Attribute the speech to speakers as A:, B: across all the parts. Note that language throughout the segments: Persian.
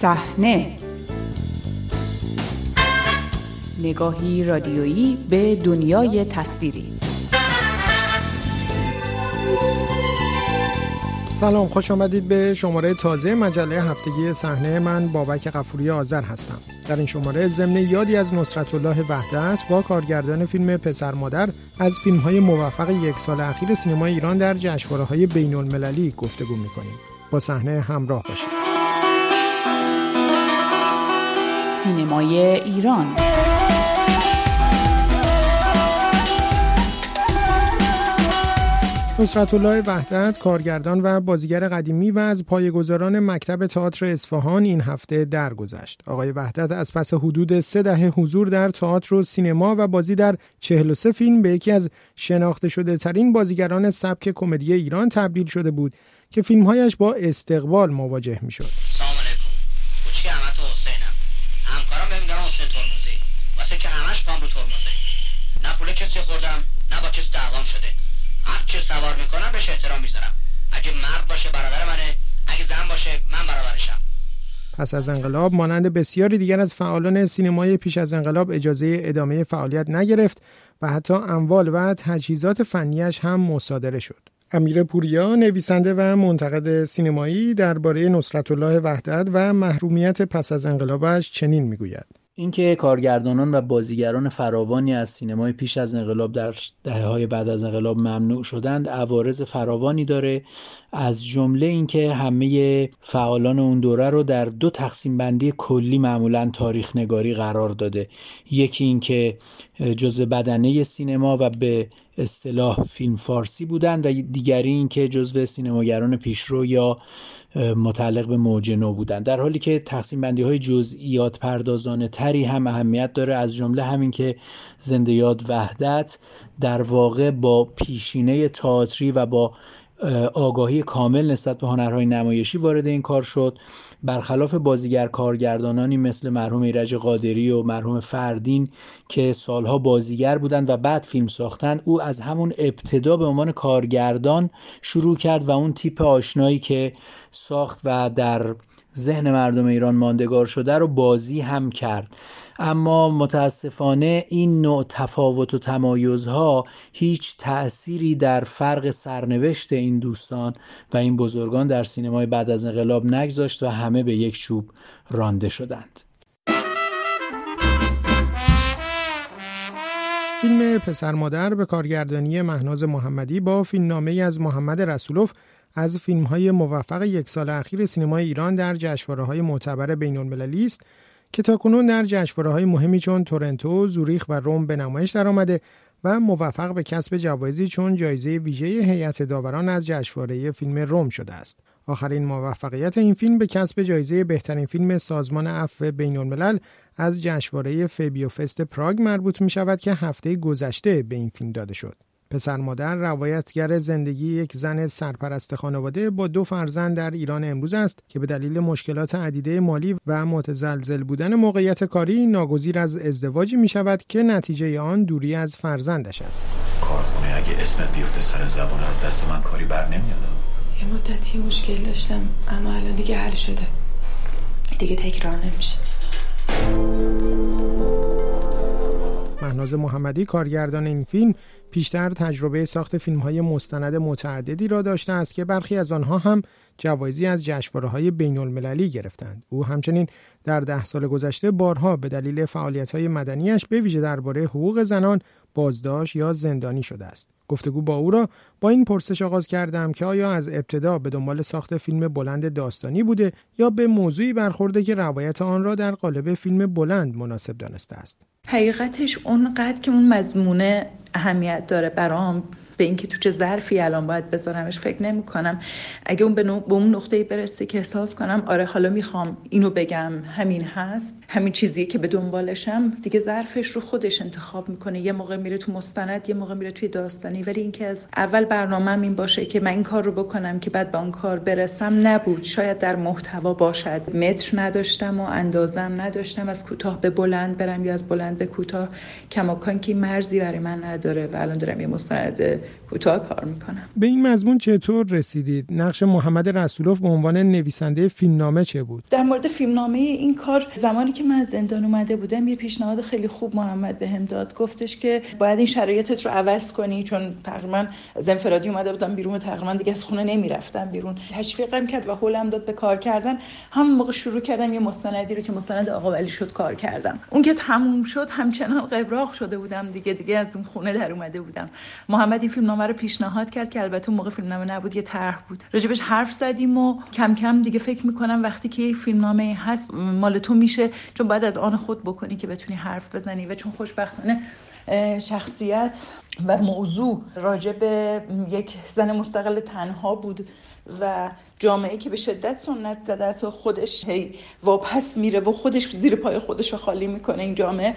A: صحنه. نگاهی رادیویی به دنیای تصویری.
B: سلام خوش آمدید به شماره تازه مجله هفتگی صحنه من بابک قفوری آذر هستم. در این شماره ضمن یادی از نصرت الله وحدت با کارگردان فیلم پسر مادر از فیلم های موفق یک سال اخیر سینما ایران در جشنواره های بین المللی گفتگو می‌کنیم. با صحنه همراه باشید.
A: سینمای ایران
B: نصرت الله وحدت کارگردان و بازیگر قدیمی و از پایه‌گذاران مکتب تئاتر اصفهان این هفته درگذشت. آقای وحدت از پس حدود سه دهه حضور در تئاتر و سینما و بازی در 43 فیلم به یکی از شناخته شده ترین بازیگران سبک کمدی ایران تبدیل شده بود که فیلمهایش با استقبال مواجه می‌شد.
C: سلام سوار می‌کنم بهش احترام می‌ذارم اگه مرد باشه برادر منه اگه زن باشه من برادرشم
B: پس از انقلاب مانند بسیاری دیگر از فعالان سینمای پیش از انقلاب اجازه ادامه فعالیت نگرفت و حتی اموال و تجهیزات فنیش هم مصادره شد. امیر پوریا نویسنده و منتقد سینمایی درباره نصرت الله وحدت و محرومیت پس از انقلابش چنین می‌گوید.
D: اینکه کارگردانان و بازیگران فراوانی از سینمای پیش از انقلاب در دهه های بعد از انقلاب ممنوع شدند عوارض فراوانی داره. از جمله اینکه همه فعالان اون دوره رو در دو تقسیم بندی کلی معمولا تاریخ نگاری قرار داده. یکی اینکه جزء بدنه سینما و به اصطلاح فیلم فارسی بودند و دیگری اینکه جزء سینماگران پیشرو یا متعلق به موج نو بودن. در حالی که تقسیم بندی های جزئیات پردازانه تری هم اهمیت داره از جمله همین که زنده یاد وحدت در واقع با پیشینه تئاتری و با آگاهی کامل نسبت به هنرهای نمایشی وارد این کار شد. برخلاف بازیگر کارگردانانی مثل مرحوم ایرج قادری و مرحوم فردین که سالها بازیگر بودند و بعد فیلم ساختن او از همون ابتدا به عنوان کارگردان شروع کرد و اون تیپ آشنایی که ساخت و در ذهن مردم ایران ماندگار شده رو بازی هم کرد. اما متاسفانه این نوع تفاوت و تمایزها هیچ تأثیری در فرق سرنوشت این دوستان و این بزرگان در سینمای بعد از انقلاب نگذاشت و همه به یک چوب رانده شدند.
B: فیلم پسر مادر به کارگردانی مهناز محمدی با فیلمنامه از محمد رسولوف از فیلم های موفق یک سال اخیر سینمای ایران در جشنواره های معتبر بین المللی است که تاکنون در جشنواره های مهمی چون تورنتو، زوریخ و روم به نمایش درآمده و موفق به کسب جوایزی چون جایزه ویژه هیئت داوران از جشنواره فیلم روم شده است. آخرین موفقیت این فیلم به کسب جایزه بهترین فیلم سازمان عفو بین الملل از جشنواره فبیو فست پراگ مربوط می شود که هفته گذشته به این فیلم داده شد. پسر مادر روایتگر زندگی یک زن سرپرست خانواده با دو فرزند در ایران امروز است که به دلیل مشکلات عدیده مالی و متزلزل بودن موقعیت کاری ناگزیر از ازدواجی می شود که نتیجه آن دوری از فرزندش است.
E: کارخونه اگه اسمت بیفته سر زبان از دست من کاری بر نمیاد.
F: یه مدتی مشکل داشتم اما الان دیگه حل شده. دیگه تکرار نمیشه.
B: مهناز محمدی کارگردان این فیلم پیشتر تجربه ساخت فیلم های مستند متعددی را داشته است که برخی از آنها هم جوایزی از جشنواره های بین المللی گرفتند. او همچنین در ده سال گذشته بارها به دلیل فعالیت های مدنیش به ویژه درباره حقوق زنان بازداشت یا زندانی شده است. گفتگو با او را با این پرسش آغاز کردم که آیا از ابتدا به دنبال ساخت فیلم بلند داستانی بوده یا به موضوعی برخورده که روایت آن را در قالب فیلم بلند مناسب دانسته است.
F: حقیقتش اونقدر که اون مضمونه اهمیت داره برام به اینکه تو چه ظرفی الان باید بذارمش فکر نمی کنم اگه اون به, به اون نقطه برسه که احساس کنم آره حالا می‌خوام اینو بگم همین هست همین چیزیه که به دنبالشم. دیگه ظرفش رو خودش انتخاب می‌کنه. یه موقع میره تو مستند یه موقع میره توی داستانی. ولی اینکه از اول برنامه این باشه که من این کار رو بکنم که بعد به اون کار برسم نبود. شاید در محتوا باشد. متر نداشتم و اندازم نداشتم از کوتاه به بلند برم یا از بلند به کوتاه. کماکان که مرزی برای من نداره و الان دارم یه مستند کوتاه کار می‌کنم.
B: به این مضمون چطور رسیدید؟ نقش محمد رسولوف به عنوان نویسنده فیلمنامه چه بود؟
F: در مورد فیلمنامه این کار زمانی که من از زندان اومده بودم یه پیشنهاد خیلی خوب محمد بهم داد. گفتش که باید این شرایطت رو عوض کنی چون تقریبا از انفرادی اومده بودم بیرون تقریبا دیگه از خونه نمی‌رفتم بیرون. تشویقم کرد و حولم داد به کار کردن. همون موقع شروع کردم یه مستندی رو که مستند آقا ولی شد کار کردم. اون که تموم شد همچنان قبراق شده بودم دیگه دیگه از اون خونه در اومده بودم. محمد فیلمنامه رو پیشنهاد کرد که البته اون موقع فیلمنامه نبود یه طرح بود. راجبش حرف زدیم و کم کم دیگه فکر می‌کنم وقتی که یه فیلمنامه هست مال تو میشه چون باید از آن خود بکنی که بتونی حرف بزنی و چون خوشبختانه شخصیت و موضوع راجع به یک زن مستقل تنها بود و جامعه که به شدت سنت زده است و خودش هی واپس میره و خودش زیر پای خودش رو خالی می‌کنه این جامعه.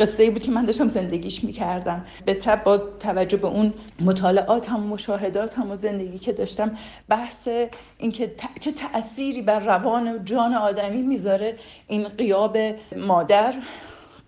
F: قصه ای بود که من داشتم زندگیش می‌کردم. به تب با توجه به اون مطالعات هم مشاهدات هم و زندگی که داشتم بحث اینکه چه تأثیری بر روان و جان آدمی می‌ذاره این قیاب مادر.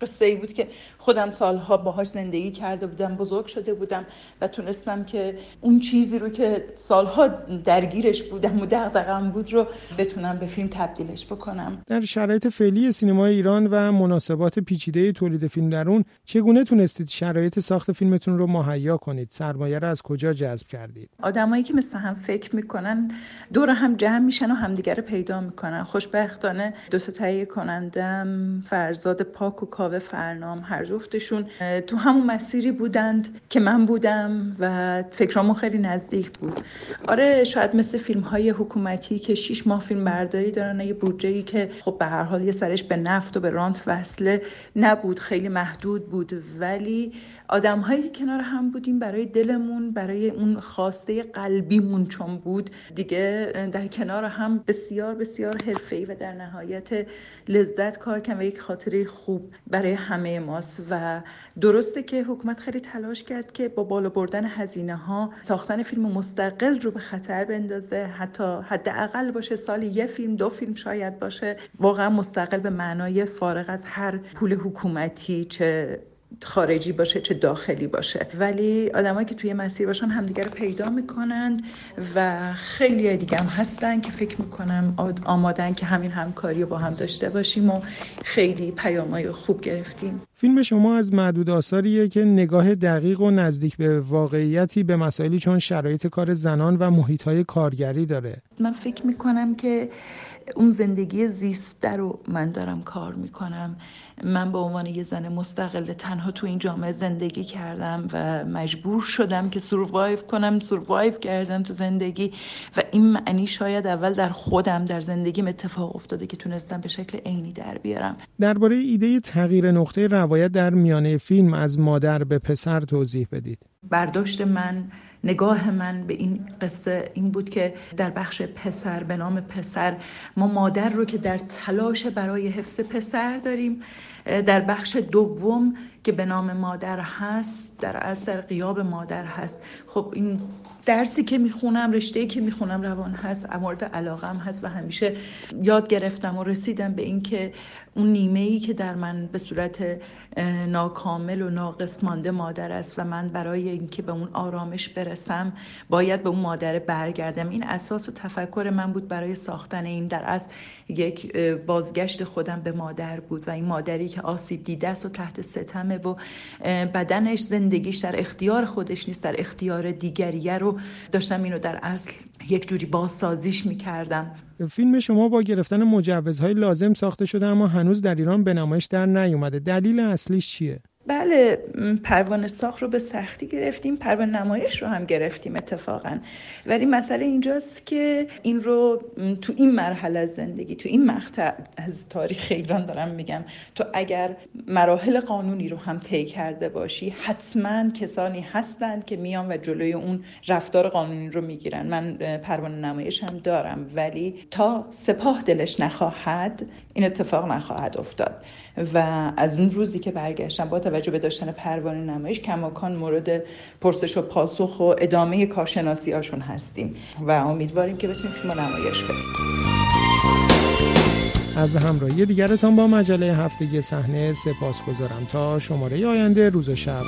F: قصه ای بود که خودم سالها باهاش زندگی کرده بودم بزرگ شده بودم و تونستم که اون چیزی رو که سالها درگیرش بودم و دغدغم بود رو بتونم به فیلم تبدیلش بکنم.
B: در شرایط فعلی سینمای ایران و مناسبات پیچیده تولید فیلم در اون چگونه تونستید شرایط ساخت فیلمتون رو مهیا کنید؟ سرمایه رو از کجا جذب کردید؟
F: آدمایی که مثل هم فکر می‌کنن دور هم جمع میشن و همدیگه رو پیدا می‌کنن. خوشبختانه دو تا تهیه کنندم فرزاد پاک و کاوه فرنام هر جفتشون تو همون مسیری بودند که من بودم و فکرامون خیلی نزدیک بود. آره شاید مثل فیلم های حکومتی که شیش ماه فیلم برداری دارن یه بودجه که خب به هر حال یه سرش به نفت و به رانت وصله نبود خیلی محدود بود. ولی آدم هایی کنار هم بودیم برای دلمون برای اون خواسته قلبیمون چون بود دیگه در کنار هم بسیار بسیار حرفه‌ای و در نهایت لذت کار کن و یک خاطره خوب برای همه ماست. و درسته که حکومت خیلی تلاش کرد که با بالا بردن هزینه ها ساختن فیلم مستقل رو به خطر بندازه. حتی حداقل باشه سال یه فیلم دو فیلم شاید باشه. واقعا مستقل به معنای فارغ از هر پول حکومتی چه خارجی باشه چه داخلی باشه. ولی آدمایی که توی مسیر باشن همدیگه رو پیدا می‌کنن و خیلی دیگه هم هستن که فکر می‌کنم آمادن که همین همکاری رو با هم داشته باشیم و خیلی پیامای خوب گرفتیم.
B: فیلم شما از معدود آثاریه که نگاه دقیق و نزدیک به واقعیتی به مسائلی چون شرایط کار زنان و محیط کارگری داره.
F: من فکر می‌کنم که اون زندگی زیسته رو من دارم کار می‌کنم. من به عنوان یه زن مستقل تنها تو این جامعه زندگی کردم و مجبور شدم که سروایو کنم سروایو کردم تو زندگی و این معنی شاید اول در خودم در زندگیم اتفاق افتاده که تونستم به شکل عینی در بیارم.
B: درباره ایده تغییر نقطه روایت در میانه فیلم از مادر به پسر توضیح بدید.
F: برداشت من نگاه من به این قصه این بود که در بخش پسر به نام پسر ما مادر رو که در تلاش برای حفظ پسر داریم در بخش دوم که به نام مادر هست در از در قیاب مادر هست. خب این درسی که می‌خونم رشته که می‌خونم روان هست مورد علاقم هست و همیشه یاد گرفتم و رسیدم به اینکه اون نیمه ای که در من به صورت ناکامل و ناقص مانده مادر است و من برای اینکه به اون آرامش برسم باید به اون مادر برگردم. این اساس و تفکر من بود برای ساختن این در از یک بازگشت خودم به مادر بود و این مادری که آسیب دیده است و تحت ستمه و بدنش زندگیش در اختیار خودش نیست در اختیار دیگریه رو داشتم اینو در اصل یک جوری بازسازیش می‌کردم.
B: فیلم شما با گرفتن مجوزهای لازم ساخته شده اما هنوز در ایران به نمایش در نیومده. دلیل اصلیش چیه؟
F: بله پروانه ساخت رو به سختی گرفتیم پروانه نمایش رو هم گرفتیم اتفاقا. ولی مسئله اینجاست که این رو تو این مرحله از زندگی تو این مقطع از تاریخ ایران دارم میگم تو اگر مراحل قانونی رو هم طی کرده باشی حتما کسانی هستند که میان و جلوی اون رفتار قانونی رو می‌گیرن. من پروانه نمایش هم دارم ولی تا سپاه دلش نخواهد این اتفاق نخواهد افتاد. و از اون روزی که برگشتم با توجه به داشتن پروانه نمایش کماکان مورد پرسش و پاسخ و ادامه کارشناسی هاشون هستیم و امیدواریم که بتونیم فیلم نمایش کنیم.
B: از همراهی دیگرتان با مجله هفتگی صحنه سپاس گذارم تا شماره آینده روز و شب.